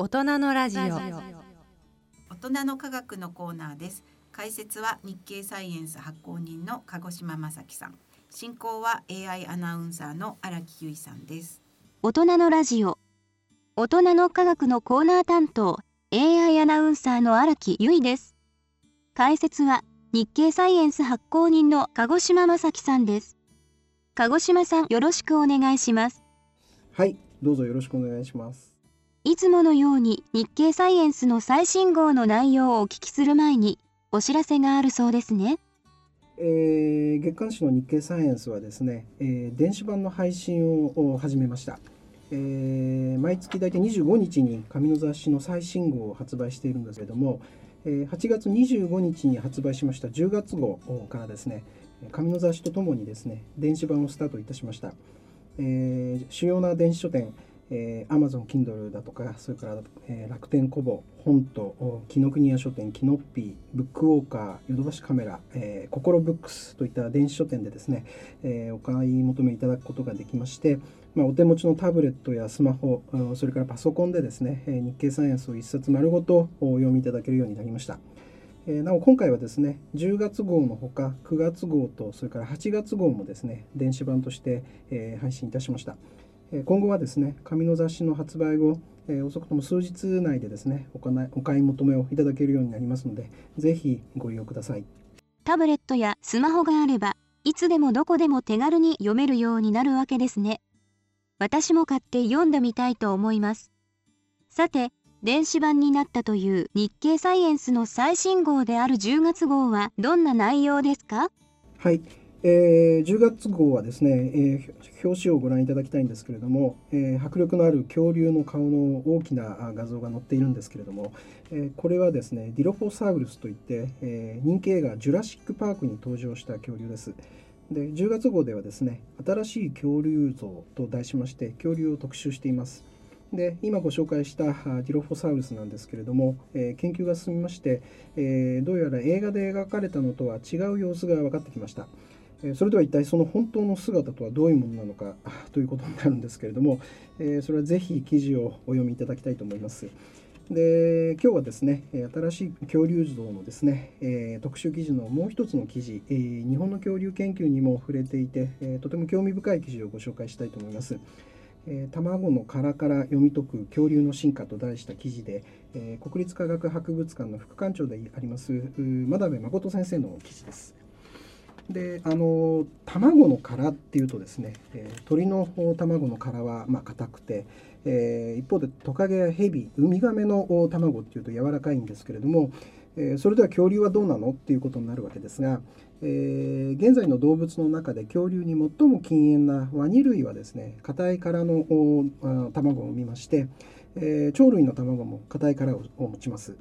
大人のラジオ。大人の科学のコーナーです。解説は日経サイエンス発行人の鹿児島正樹さん。進行は AI アナウンサーの荒木由衣さんです。大人のラジオ。大人の科学のコーナー担当 AI アナウンサーの荒木由衣です。解説は日経サイエンス発行人の鹿児島正樹さんです。鹿児島さんよろしくお願いします。はいどうぞよろしくお願いしますいつものように日経サイエンスの最新号の内容をお聞きする前にお知らせがあるそうですね。えー、月刊誌の日経サイエンスはですね、えー、電子版の配信を始めました。えー、毎月大体25日に紙の雑誌の最新号を発売しているんですけれども、えー、8月25日に発売しました10月号からですね紙の雑誌とともにですね電子版をスタートいたしました、えー、主要な電子書店えー、Amazon Kindle だとかそれから、えー、楽天コボ本と紀ノ国屋書店キノッピーブックウォーカーヨドバシカメラ、えー、心ブックスといった電子書店でですね、えー、お買い求めいただくことができまして、まあ、お手持ちのタブレットやスマホそれからパソコンでですね日経サイエンスを一冊丸ごとお読みいただけるようになりました。えなお今回はですね10月号のほか9月号とそれから8月号もですね電子版として、え配信いたしました。今後はですね紙の雑誌の発売後遅くとも数日内でですねおお買い求めをいただけるようになりますのでぜひご利用ください。タブレットやスマホがあればいつでもどこでも手軽に読めるようになるわけですね。私も買って読んでみたいと思います。さて電子版になったという日経サイエンスの最新号である10月号はどんな内容ですか？はいえー、10月号はですね、えー、表紙をご覧いただきたいんですけれども、えー、迫力のある恐竜の顔の大きな画像が載っているんですけれども、えこれはですねディロフォサウルスといって、え人気映画「ジュラシック・パーク」に登場した恐竜です。で10月号ではですね新しい恐竜像と題しまして恐竜を特集しています。で今ご紹介したディロフォサウルスなんですけれども、え研究が進みまして、えどうやら映画で描かれたのとは違う様子が分かってきました。それでは一体その本当の姿とはどういうものなのか ということになるんですけれども、それはぜひ記事をお読みいただきたいと思います。で今日はですね新しい恐竜像のですね、え特集記事のもう一つの記事、え日本の恐竜研究にも触れていて、えとても興味深い記事をご紹介したいと思います。え卵の殻から読み解く恐竜の進化と題した記事で、え国立科学博物館の副館長であります真鍋誠先生の記事です。であの卵の殻っていうとですね、え、鳥の卵の殻はまあ硬くて、えー、一方でトカゲやヘビウミガメの卵っていうと柔らかいんですけれども、えー、それでは恐竜はどうなのっていうことになるわけですが、えー、現在の動物の中で恐竜に最も禁煙なワニ類はですね硬い殻の卵を産みまして、え、鳥類の卵も硬い殻を持ちます。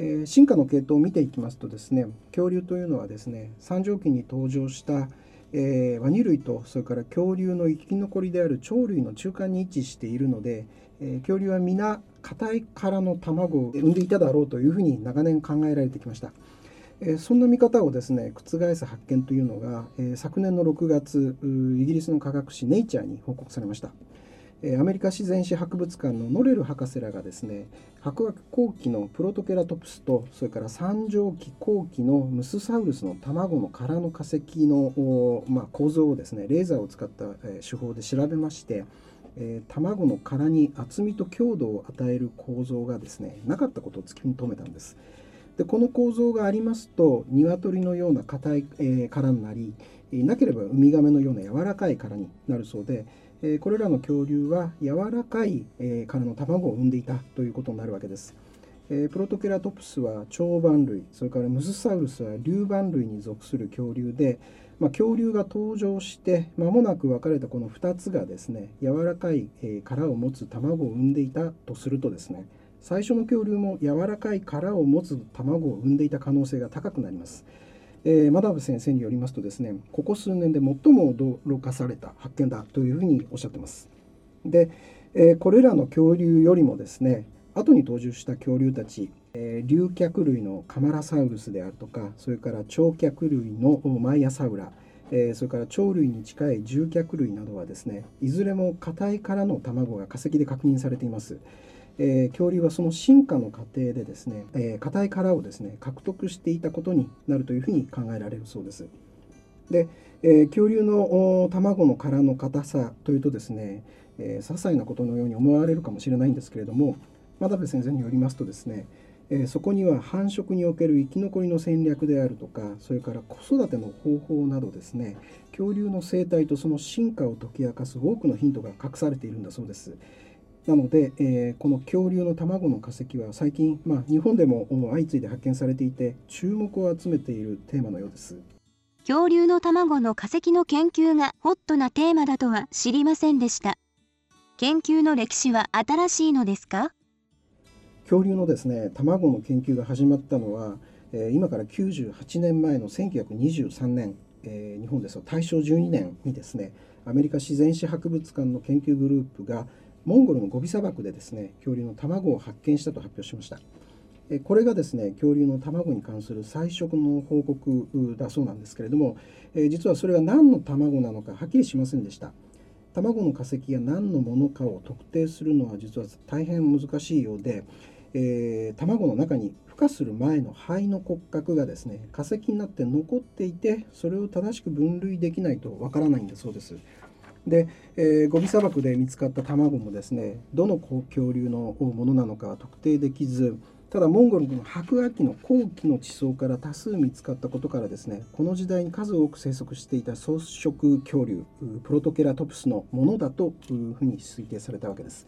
えー、進化の系統を見ていきますとですね恐竜というのはですね三畳紀に登場した、えー、ワニ類とそれから恐竜の生き残りである鳥類の中間に位置しているので、えー、恐竜は皆硬い殻の卵を産んでいただろうというふうに長年考えられてきました。えそんな見方をですね覆す発見というのが、え昨年の6月イギリスの科学誌「ネイチャー」に報告されました。アメリカ自然史博物館のノレル博士らがですね白亜後期のプロトケラトプスとそれから三畳紀後期のムスサウルスの卵の殻の化石の、まあ、構造をですねレーザーを使った手法で調べまして、えー、卵の殻に厚みと強度を与える構造がですねなかったことを突き止めたんです。でこの構造がありますと鶏のような硬い、えー、殻になりなければウミガメのような柔らかい殻になるそうでえこれらの恐竜は柔らかい、え殻の卵を産んでいたということになるわけです。えプロトケラトプスは長板類それからムスサウルスは竜板類に属する恐竜で、まあ、恐竜が登場して間もなく分かれたこの2つがですね柔らかい、え殻を持つ卵を産んでいたとするとですね最初の恐竜も柔らかい殻を持つ卵を産んでいた可能性が高くなります。えー、マダブ先生によりますとですねここ数年で最も驚かされた発見だというふうにおっしゃってます。で、えー、これらの恐竜よりもですね後に登場した恐竜たち、えー、竜脚類のカマラサウルスであるとかそれから長脚類のマイアサウラえ、それから鳥類に近い獣脚類などはですねいずれも硬い殻の卵が化石で確認されています。えー、恐竜はその進化の過程でですね、えー、硬い殻をですね獲得していたことになるというふうに考えられるそうです。で、えー、恐竜の卵の殻の硬さというとですね、えー、些細なことのように思われるかもしれないんですけれども真鍋先生によりますとですね、えー、そこには繁殖における生き残りの戦略であるとかそれから子育ての方法などですね恐竜の生態とその進化を解き明かす多くのヒントが隠されているんだそうです。なので、えー、この恐竜の卵の化石は最近、まあ、日本でも相次いで発見されていて注目を集めているテーマのようです。恐竜の卵の化石の研究がホットなテーマだとは知りませんでした。研究の歴史は新しいのですか？恐竜のですね卵の研究が始まったのは、えー、今から98年前の1923年、えー、日本ですと大正12年にですねアメリカ自然史博物館の研究グループがモンゴルのゴビ砂漠でですね恐竜の卵を発見したと発表しました。これがですね恐竜の卵に関する最初の報告だそうなんですけれども実はそれが何の卵なのかはっきりしませんでした。卵の化石が何のものかを特定するのは実は大変難しいようで、えー、卵の中に孵化する前の肺の骨格がですね化石になって残っていてそれを正しく分類できないとわからないんだそうです。で、えー、ゴビ砂漠で見つかった卵もですねどの恐竜のものなのかは特定できずただモンゴルの白亜紀の後期の地層から多数見つかったことからですねこの時代に数多く生息していた草食恐竜プロトケラトプスのものだというふうに推定されたわけです。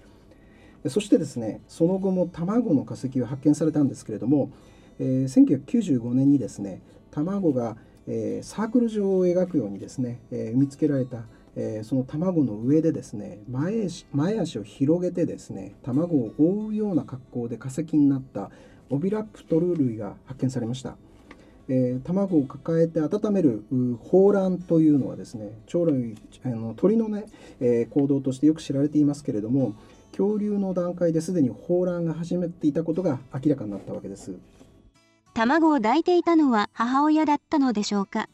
そしてですねその後も卵の化石は発見されたんですけれども、えー、1995年にですね卵が、えー、サークル状を描くようにですね、えー、産みつけられたえー、その卵の上でですね前前足を広げてですね卵を覆うような格好で化石になったオビラプトル類が発見されました、えー、卵を抱えて温める抱卵というのはですね鳥類あの鳥のね、えー、行動としてよく知られていますけれども恐竜の段階ですでに抱卵が始めていたことが明らかになったわけです。卵を抱いていたのは母親だったのでしょうか？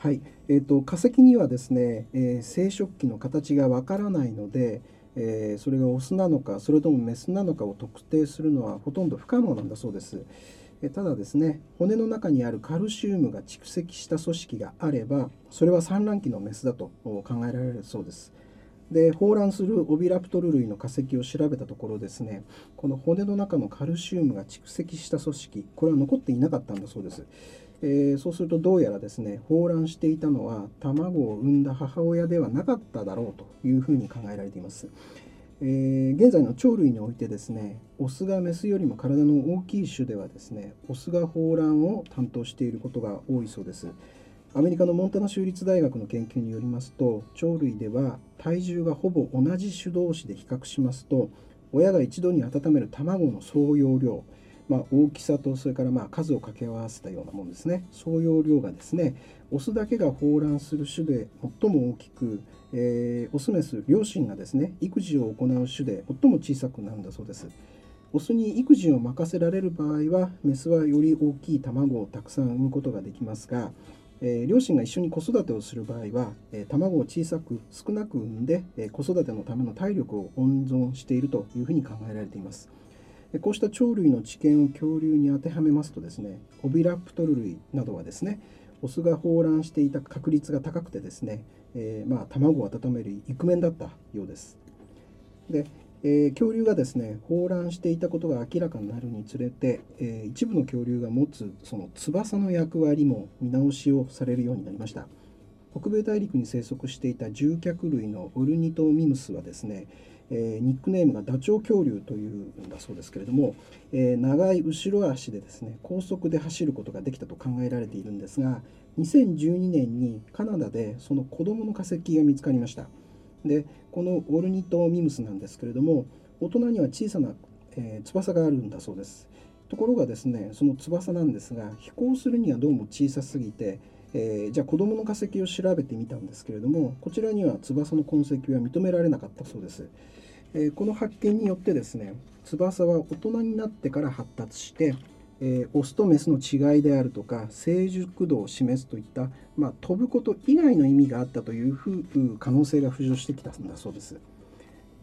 はい、えーと、化石にはですね、えー、生殖器の形がわからないので、えー、それがオスなのかそれともメスなのかを特定するのはほとんど不可能なんだそうです。えただですね骨の中にあるカルシウムが蓄積した組織があればそれは産卵期のメスだと考えられるそうです。で抱卵するオビラプトル類の化石を調べたところですねこの骨の中のカルシウムが蓄積した組織これは残っていなかったんだそうです。えー、そうするとどうやらですね抱卵していたのは卵を産んだ母親ではなかっただろうというふうに考えられています。えー、現在の鳥類においてですねオスがメスよりも体の大きい種ではですねオスが抱卵を担当していることが多いそうですアメリカのモンタナ州立大学の研究によりますと鳥類では体重がほぼ同じ種同士で比較しますと親が一度に温める卵の総容量まあ、大きさとそれからまあ数を掛け合わせたようなものですね総容量がですねオスだけが抱卵する種で最も大きく、えー、オスメス両親がですね育児を行う種で最も小さくなるんだそうですオスに育児を任せられる場合はメスはより大きい卵をたくさん産むことができますが、えー、両親が一緒に子育てをする場合は、えー、卵を小さく少なく産んで、えー、子育てのための体力を温存しているというふうに考えられています。こうした鳥類の知見を恐竜に当てはめますとですねオビラプトル類などはですねオスが抱卵していた確率が高くてですね、えー、まあ、卵を温めるイクメンだったようです。で、えー、恐竜がですね抱卵していたことが明らかになるにつれて、えー、一部の恐竜が持つその翼の役割も見直しをされるようになりました。北米大陸に生息していた獣脚類のオルニトミムスはですねえー、ニックネームがダチョウ恐竜というんだそうですけれども、えー、長い後ろ足でですね高速で走ることができたと考えられているんですが2012年にカナダでその子供の化石が見つかりました。でこのオルニトミムスなんですけれども大人には小さな、えー、翼があるんだそうです。ところがですねその翼なんですが飛行するにはどうも小さすぎてえー、じゃあ子どもの化石を調べてみたんですけれどもこちらには翼の痕跡は認められなかったそうです。えこの発見によってですね翼は大人になってから発達して、えー、オスとメスの違いであるとか成熟度を示すといった、まあ、飛ぶこと以外の意味があったというふう可能性が浮上してきたんだそうです。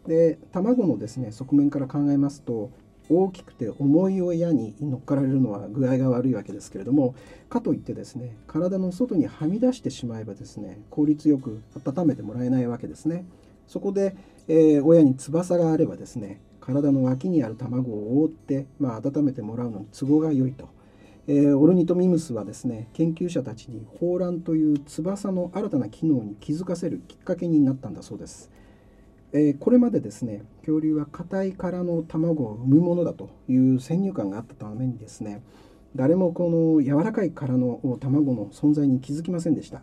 で卵のですね側面から考えますと大きくて重い親に乗っかられるのは具合が悪いわけですけれどもかといってですね体の外にはみ出してしまえばですね効率よく温めてもらえないわけですね。そこで、えー、親に翼があればですね体の脇にある卵を覆って、まあ、温めてもらうのに都合が良いと、えー、オルニトミムスはですね研究者たちに抱卵という翼の新たな機能に気づかせるきっかけになったんだそうです。えー、これまでですね恐竜は硬い殻の卵を産むものだという先入観があったためにですね誰もこの柔らかい殻の卵の存在に気づきませんでした、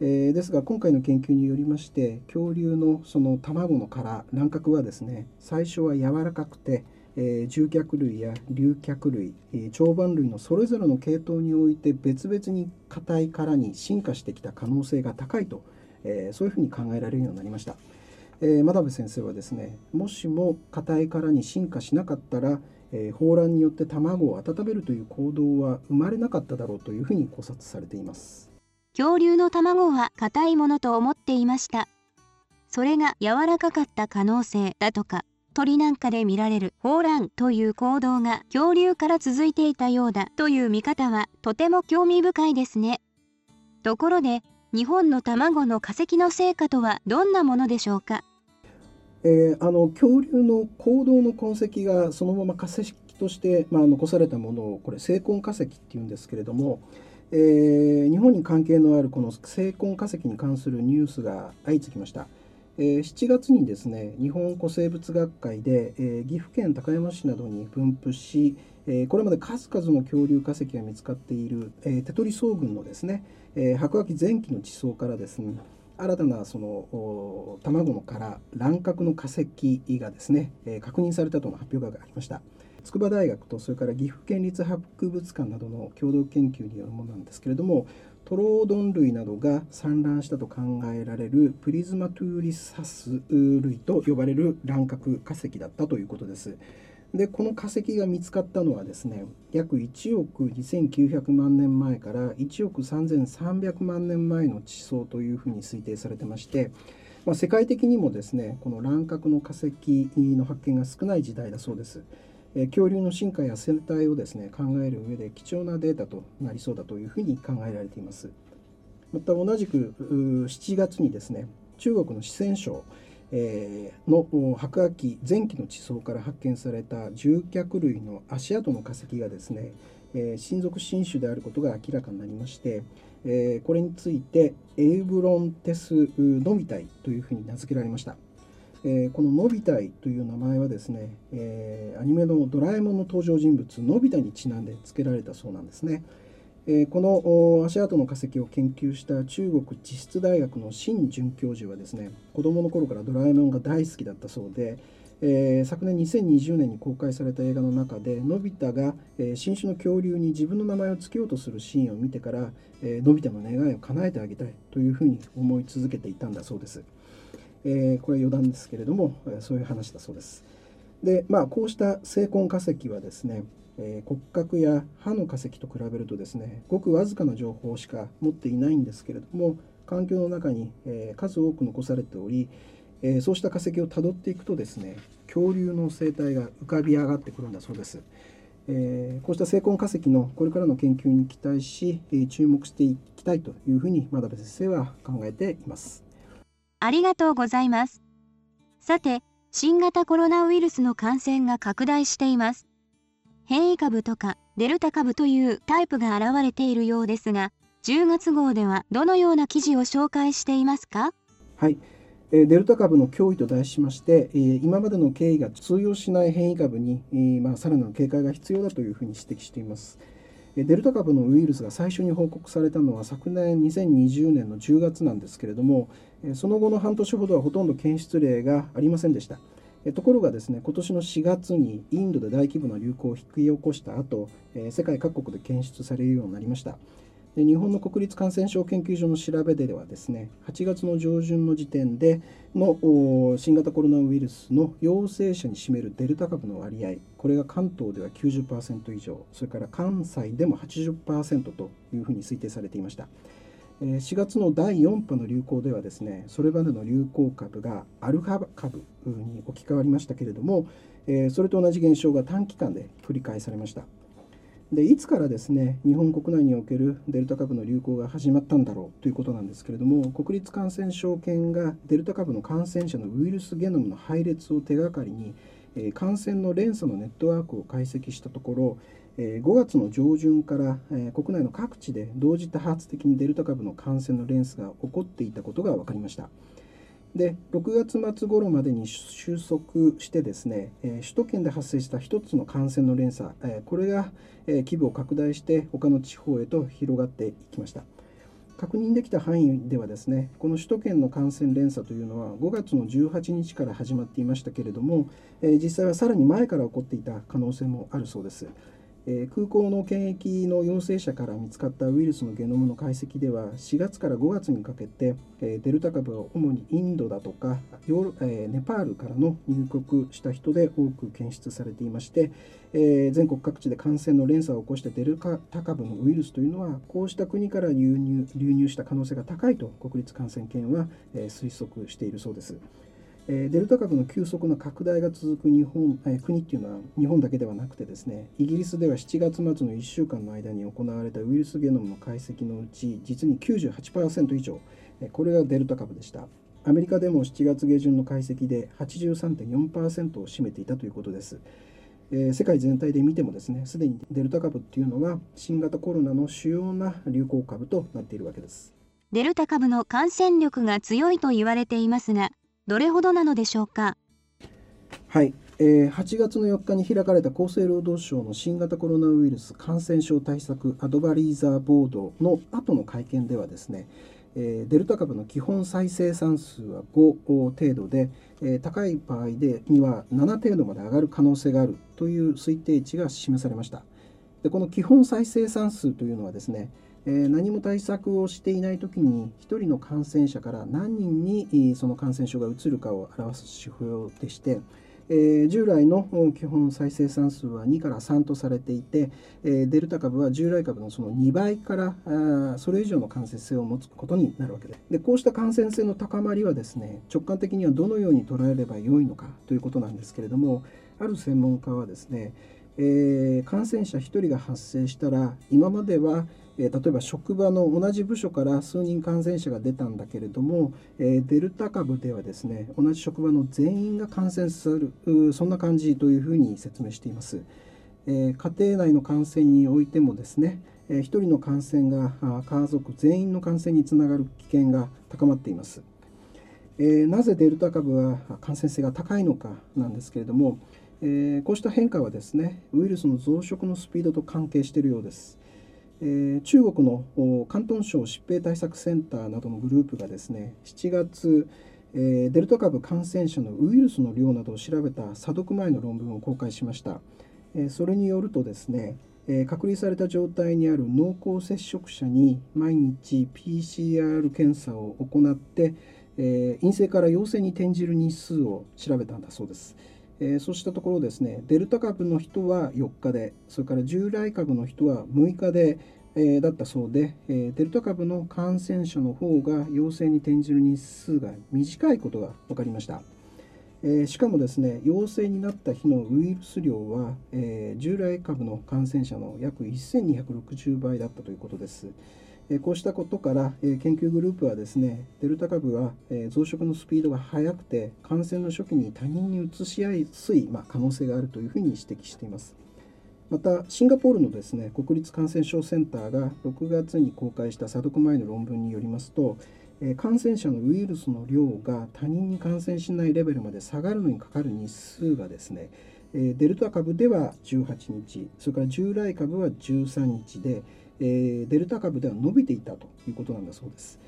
えー、ですが今回の研究によりまして恐竜のその卵の殻卵殻はですね最初は柔らかくて、えー、獣脚類や竜脚類、えー、長板類のそれぞれの系統において別々に硬い殻に進化してきた可能性が高いと、えそういうふうに考えられるようになりました。えー、真鍋先生はですねもしも硬い殻に進化しなかったら、えー、抱卵によって卵を温めるという行動は生まれなかっただろうというふうに考察されています。恐竜の卵は硬いものと思っていました。それが柔らかかった可能性だとか鳥なんかで見られる抱卵という行動が恐竜から続いていたようだという見方はとても興味深いですね。ところで日本の卵の化石の成果とはどんなものでしょうか？えー、あの恐竜の行動の痕跡がそのまま化石として、まあ、残されたものをこれ成婚化石っていうんですけれども、えー、日本に関係のあるこの成婚化石に関するニュースが相次ぎました。えー、7月にですね日本古生物学会で、えー、岐阜県高山市などに分布し、えー、これまで数々の恐竜化石が見つかっている、えー、テトリ層群のですね、え、白亜紀前期の地層からですね新たなその卵の殻卵殻の化石がですね、えー、確認されたとの発表がありました筑波大学とそれから岐阜県立博物館などの共同研究によるものなんですけれどもトロードン類などが産卵したと考えられるプリズマトゥーリサス類と呼ばれる卵殻化石だったということです。でこの化石が見つかったのはですね約1億2900万年前から1億3300万年前の地層というふうに推定されてまして、まあ、世界的にもですねこの卵殻の化石の発見が少ない時代だそうです。え恐竜の進化や生態をですね考える上で貴重なデータとなりそうだというふうに考えられています。また同じく7月にですね中国の四川省えの白亜紀前期の地層から発見された獣脚類の足跡の化石がですね、え親族新種であることが明らかになりまして、えこれについてエウブロンテスノビタイというふうに名付けられました。えこのノビタイという名前はですね、えアニメのドラえもんの登場人物のび太にちなんで付けられたそうなんですね。えこの足跡の化石を研究した中国地質大学の新准教授はですね子どもの頃からドラえもんが大好きだったそうで、えー、昨年2020年に公開された映画の中でのび太が、えー、新種の恐竜に自分の名前を付けようとするシーンを見てから、えー、のび太の願いを叶えてあげたいというふうに思い続けていたんだそうです。えこれは余談ですけれどもそういう話だそうです。でまあこうした成婚化石はですねえー、骨格や歯の化石と比べるとですねごくわずかな情報しか持っていないんですけれども環境の中に、えー、数多く残されており、えー、そうした化石をたどっていくとですね恐竜の生態が浮かび上がってくるんだそうです。えこうした成婚化石のこれからの研究に期待し、え注目していきたいというふうに真鍋先生は考えています。ありがとうございます。さて、新型コロナウイルスの感染が拡大しています。変異株とかデルタ株というタイプが現れているようですが10月号ではどのような記事を紹介していますか？はい。デルタ株の脅威と題しまして今までの経緯が通用しない変異株に、まあ、さらなる警戒が必要だというふうに指摘しています。デルタ株のウイルスが最初に報告されたのは昨年2020年の10月なんですけれどもその後の半年ほどはほとんど検出例がありませんでした。ところがですね今年の4月にインドで大規模な流行を引き起こした後世界各国で検出されるようになりました。で日本の国立感染症研究所の調べではですね8月の上旬の時点での新型コロナウイルスの陽性者に占めるデルタ株の割合これが関東では90%以上それから関西でも80%というふうに推定されていました。4月の第4波の流行ではですねそれまでの流行株がアルファ株に置き換わりましたけれどもそれと同じ現象が短期間で繰り返されました。でいつからですね日本国内におけるデルタ株の流行が始まったんだろうということなんですけれども国立感染症研がデルタ株の感染者のウイルスゲノムの配列を手がかりに感染の連鎖のネットワークを解析したところ5月の上旬から国内の各地で同時多発的にデルタ株の感染の連鎖が起こっていたことが分かりました。で6月末頃までに収束してですね、首都圏で発生した1つの感染の連鎖、これが規模を拡大して他の地方へと広がっていきました。確認できた範囲ではですねこの首都圏の感染連鎖というのは5月の18日から始まっていましたけれども、実際はさらに前から起こっていた可能性もあるそうです。え空港の検疫の陽性者から見つかったウイルスのゲノムの解析では4月から5月にかけて、えデルタ株は主にインドだとかヨー、ネパールからの入国した人で多く検出されていまして、え全国各地で感染の連鎖を起こしたデルタ株のウイルスというのはこうした国から流入流入した可能性が高いと国立感染研は、え推測しているそうです。デルタ株の急速な拡大が続く日本、国っていうのは日本だけではなくてですねイギリスでは7月末の1週間の間に行われたウイルスゲノムの解析のうち実に98%以上これがデルタ株でした。アメリカでも7月下旬の解析で83.4%を占めていたということです。世界全体で見てもですねすでにデルタ株っていうのは新型コロナの主要な流行株となっているわけです。デルタ株の感染力が強いと言われていますがどれほどなのでしょうか？はい、えー、8月の4日に開かれた厚生労働省の新型コロナウイルス感染症対策アドバリーザーボードの後の会見ではですね、え、デルタ株の基本再生産数は5程度で、え、高い場合でには7程度まで上がる可能性があるという推定値が示されました。でこの基本再生産数というのはですねえ、何も対策をしていない時に1人の感染者から何人にその感染症がうつるかを表す指標でして、え、従来の基本再生産数は2から3とされていて、え、デルタ株は従来株のその2倍からあそれ以上の感染性を持つことになるわけで。でこうした感染性の高まりはですね直感的にはどのように捉えればよいのかということなんですけれどもある専門家はですねえー、感染者1人が発生したら今までは、えー、例えば職場の同じ部署から数人感染者が出たんだけれども、えー、デルタ株ではですね同じ職場の全員が感染するそんな感じというふうに説明しています。え家庭内の感染においてもですね、え1人の感染が家族全員の感染につながる危険が高まっています。えなぜデルタ株は感染性が高いのかなんですけれども、えー、こうした変化はですねウイルスの増殖のスピードと関係しているようです。え、中国の広東省疾病対策センターなどのグループがですね7月、え、デルタ株感染者のウイルスの量などを調べた査読前の論文を公開しました。えそれによるとですねえ隔離された状態にある濃厚接触者に毎日 PCR 検査を行って、え陰性から陽性に転じる日数を調べたんだそうです。えー、そうしたところですねデルタ株の人は4日でそれから従来株の人は6日で、えー、だったそうで、えー、デルタ株の感染者の方が陽性に転じる日数が短いことが分かりました。えしかもですね陽性になった日のウイルス量は、え従来株の感染者の約1260倍だったということです。こうしたことから研究グループはですねデルタ株は増殖のスピードが速くて感染の初期に他人に移しやすい可能性があるというふうに指摘しています。またシンガポールのですね国立感染症センターが6月に公開した査読前の論文によりますと感染者のウイルスの量が他人に感染しないレベルまで下がるのにかかる日数がですねデルタ株では18日それから従来株は13日でえデルタ株では伸びていたということなんだそうです。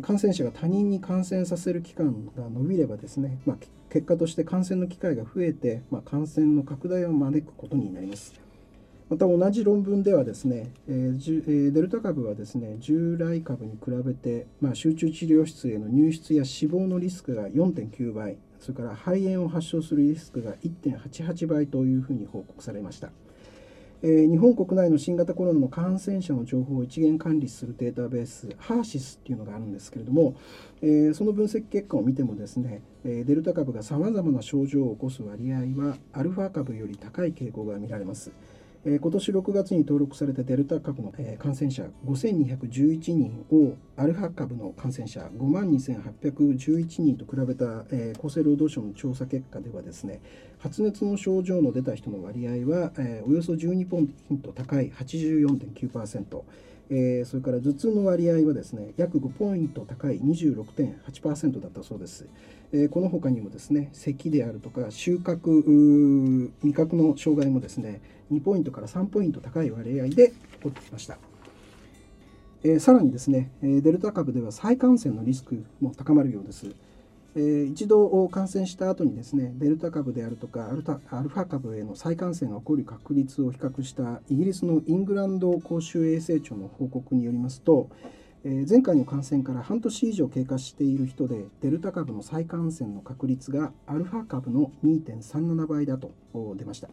感染者が他人に感染させる期間が伸びればですね、まあ、結果として感染の機会が増えて、まあ、感染の拡大を招くことになります。また同じ論文ではですね、えー、デルタ株はですね従来株に比べて、まあ、集中治療室への入室や死亡のリスクが4.9倍それから肺炎を発症するリスクが1.88倍というふうに報告されました。えー、日本国内の新型コロナの感染者の情報を一元管理するデータベースハーシスっていうのがあるんですけれども、えー、その分析結果を見てもですね、えデルタ株がさまざまな症状を起こす割合はアルファ株より高い傾向が見られます。えー、今年6月に登録されたデルタ株の、えー、感染者5211人をアルファ株の感染者5万2811人と比べた、えー、厚生労働省の調査結果ではですね発熱の症状の出た人の割合は、えー、およそ12ポイント高い84.9%。えー、それから頭痛の割合はですね約5ポイント高い26.8%だったそうです、え、この他にもですね咳であるとか収穫味覚の障害もですね2ポイントから3ポイント高い割合で起こってきました。えー、さらにですね、デルタ株では再感染のリスクも高まるようです。えー、一度感染した後にですねデルタ株であるとかアルタアルファ株への再感染が起こる確率を比較したイギリスのイングランド公衆衛生庁の報告によりますと、え、前回の感染から半年以上経過している人でデルタ株の再感染の確率がアルファ株の2.37倍だと出ました。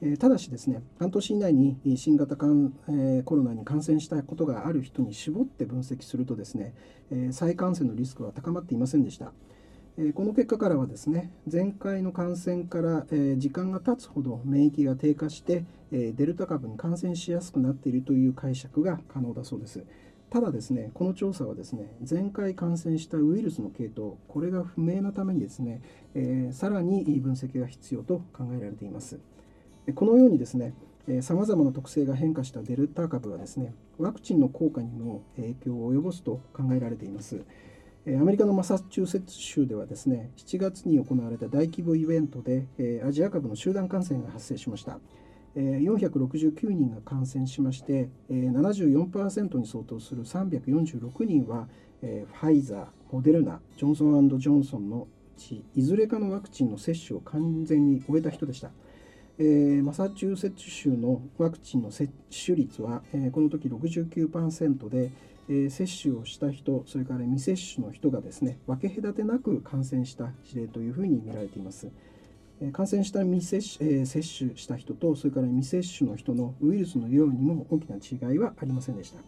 えただしですね半年以内に新型コロナに感染したことがある人に絞って分析するとですね、え再感染のリスクは高まっていませんでした。えこの結果からはですね前回の感染から、え時間が経つほど免疫が低下して、えデルタ株に感染しやすくなっているという解釈が可能だそうです。ただですね、この調査はですね、前回感染したウイルスの系統、これが不明なためにですね、えー、さらに分析が必要と考えられています。このようにですねさまざまな特性が変化したデルタ株はですねワクチンの効果にも影響を及ぼすと考えられていますアメリカのマサチューセッツ州ではですね7月に行われた大規模イベントでアジア株の集団感染が発生しました469人が感染しまして74%に相当する346人はファイザー、モデルナ、ジョンソンジョンソンのうちいずれかのワクチンの接種を完全に終えた人でした。え、マサチューセッツ州のワクチンの接種率は、え、この時69%で、え、接種をした人それから未接種の人がですね分け隔てなく感染した事例というふうに見られています。感染した未接種,、え接種した人とそれから未接種の人のウイルスの量にも大きな違いはありませんでした。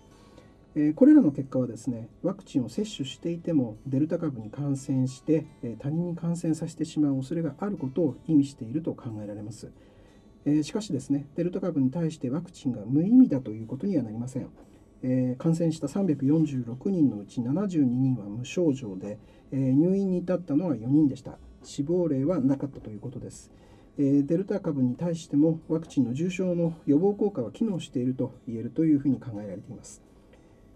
えこれらの結果はですねワクチンを接種していてもデルタ株に感染して、え他人に感染させてしまう恐れがあることを意味していると考えられます。えしかしですねデルタ株に対してワクチンが無意味だということにはなりません。え、感染した346人のうち72人は無症状で、え、入院に至ったのは4人でした死亡例はなかったということです、え、デルタ株に対してもワクチンの重症の予防効果は機能していると言えるというふうに考えられています。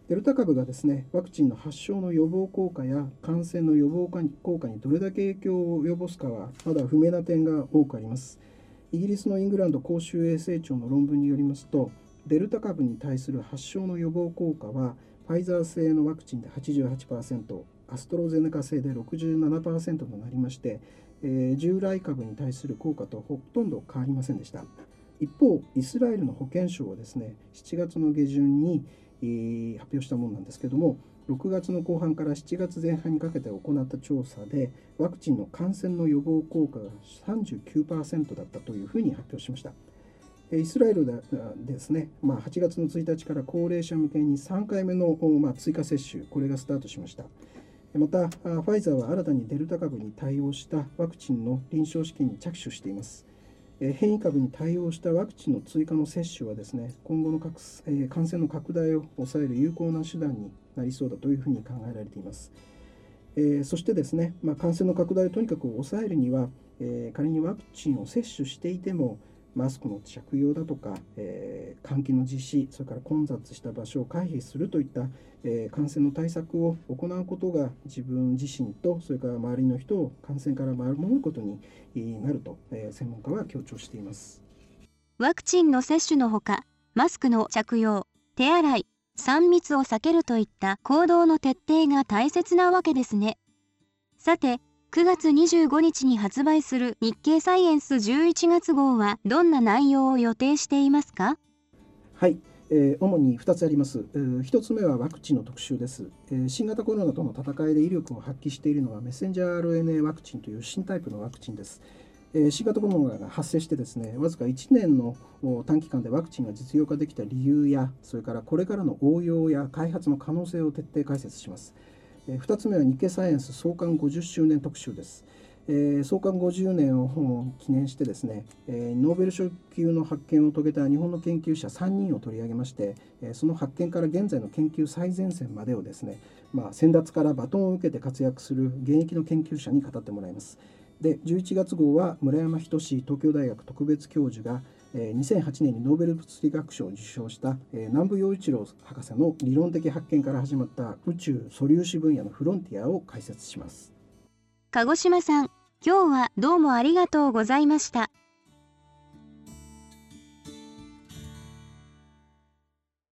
デルタ株がですねワクチンの発症の予防効果や感染の予防効果にどれだけ影響を及ぼすかはまだ不明な点が多くあります。イギリスのイングランド公衆衛生庁の論文によりますとデルタ株に対する発症の予防効果はファイザー製のワクチンで88%アストロゼネカ製で67%となりまして、えー、従来株に対する効果とほとんど変わりませんでした一方イスラエルの保健省はですね7月の下旬に、えー、発表したものなんですけども6月の後半から7月前半にかけて行った調査でワクチンの感染の予防効果が39%だったというふうに発表しました。イスラエルでですね、まあ、8月の1日から高齢者向けに3回目の、まあ、追加接種、これがスタートしました。また、ファイザーは新たにデルタ株に対応したワクチンの臨床試験に着手しています。変異株に対応したワクチンの追加の接種はですね今後の感染の拡大を抑える有効な手段になりそうだというふうに考えられています。え、そしてですね、まあ、感染の拡大をとにかく抑えるには、え、仮にワクチンを接種していてもマスクの着用だとか、えー、換気の実施それから混雑した場所を回避するといった、えー、感染の対策を行うことが自分自身とそれから周りの人を感染から守ることになると、えー、専門家は強調しています。ワクチンの接種のほかマスクの着用手洗い3密を避けるといった行動の徹底が大切なわけですね。さて9月25日に発売する日経サイエンス11月号はどんな内容を予定していますか？はい、えー、主に2つあります、えー、1つ目はワクチンの特集です、えー、新型コロナとの戦いで威力を発揮しているのはメッセンジャー RNA ワクチンという新タイプのワクチンです。えー新型コロナが発生してですねわずか1年のお短期間でワクチンが実用化できた理由やそれからこれからの応用や開発の可能性を徹底解説します。え2つ目は日経サイエンス創刊50周年特集です。えー創刊50年を記念してですね、えーノーベル賞級の発見を遂げた日本の研究者3人を取り上げまして、えーその発見から現在の研究最前線までをですね、まあ、先達からバトンを受けて活躍する現役の研究者に語ってもらいます。で11月号は村山仁東京大学特別教授が、2008年にノーベル物理学賞を受賞した、南部陽一郎博士の理論的発見から始まった宇宙素粒子分野のフロンティアを解説します。鹿児島さん、今日はどうもありがとうございました。